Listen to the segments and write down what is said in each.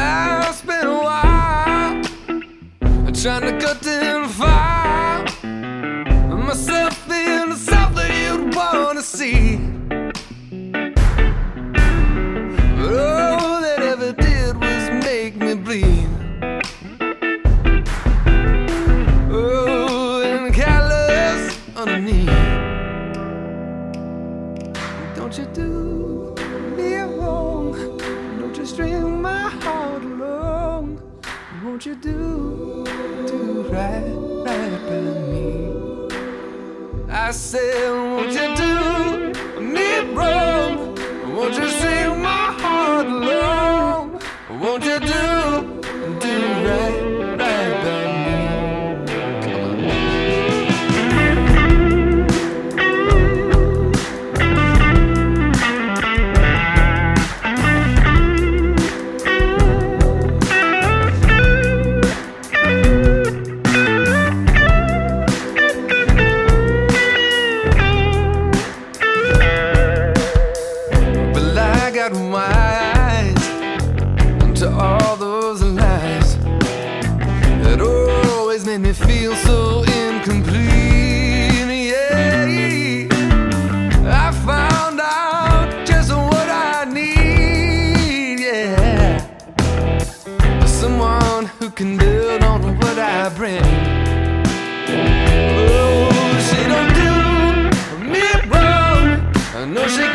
I spent a while trying to cut and fire myself in the that you'd wanna see. But all that ever did was make me bleed. Oh, and callous underneath. Don't you do do do right, right by me? I said, won't you do me wrong? Won't you sing my heart along? Won't you do shut my eyes to all those lies that always made me feel so incomplete. Yeah, I found out just what I need. Yeah, someone who can build on what I bring. No she.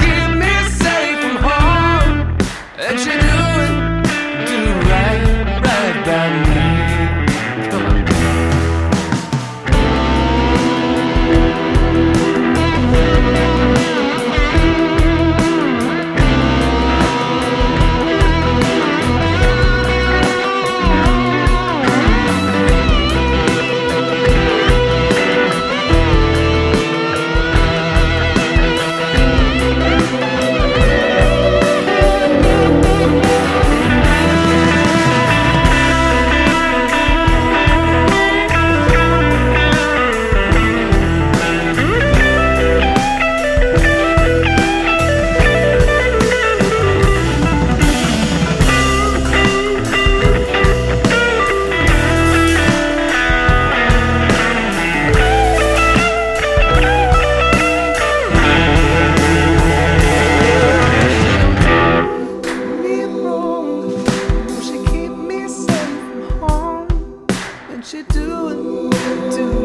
you doing? doing?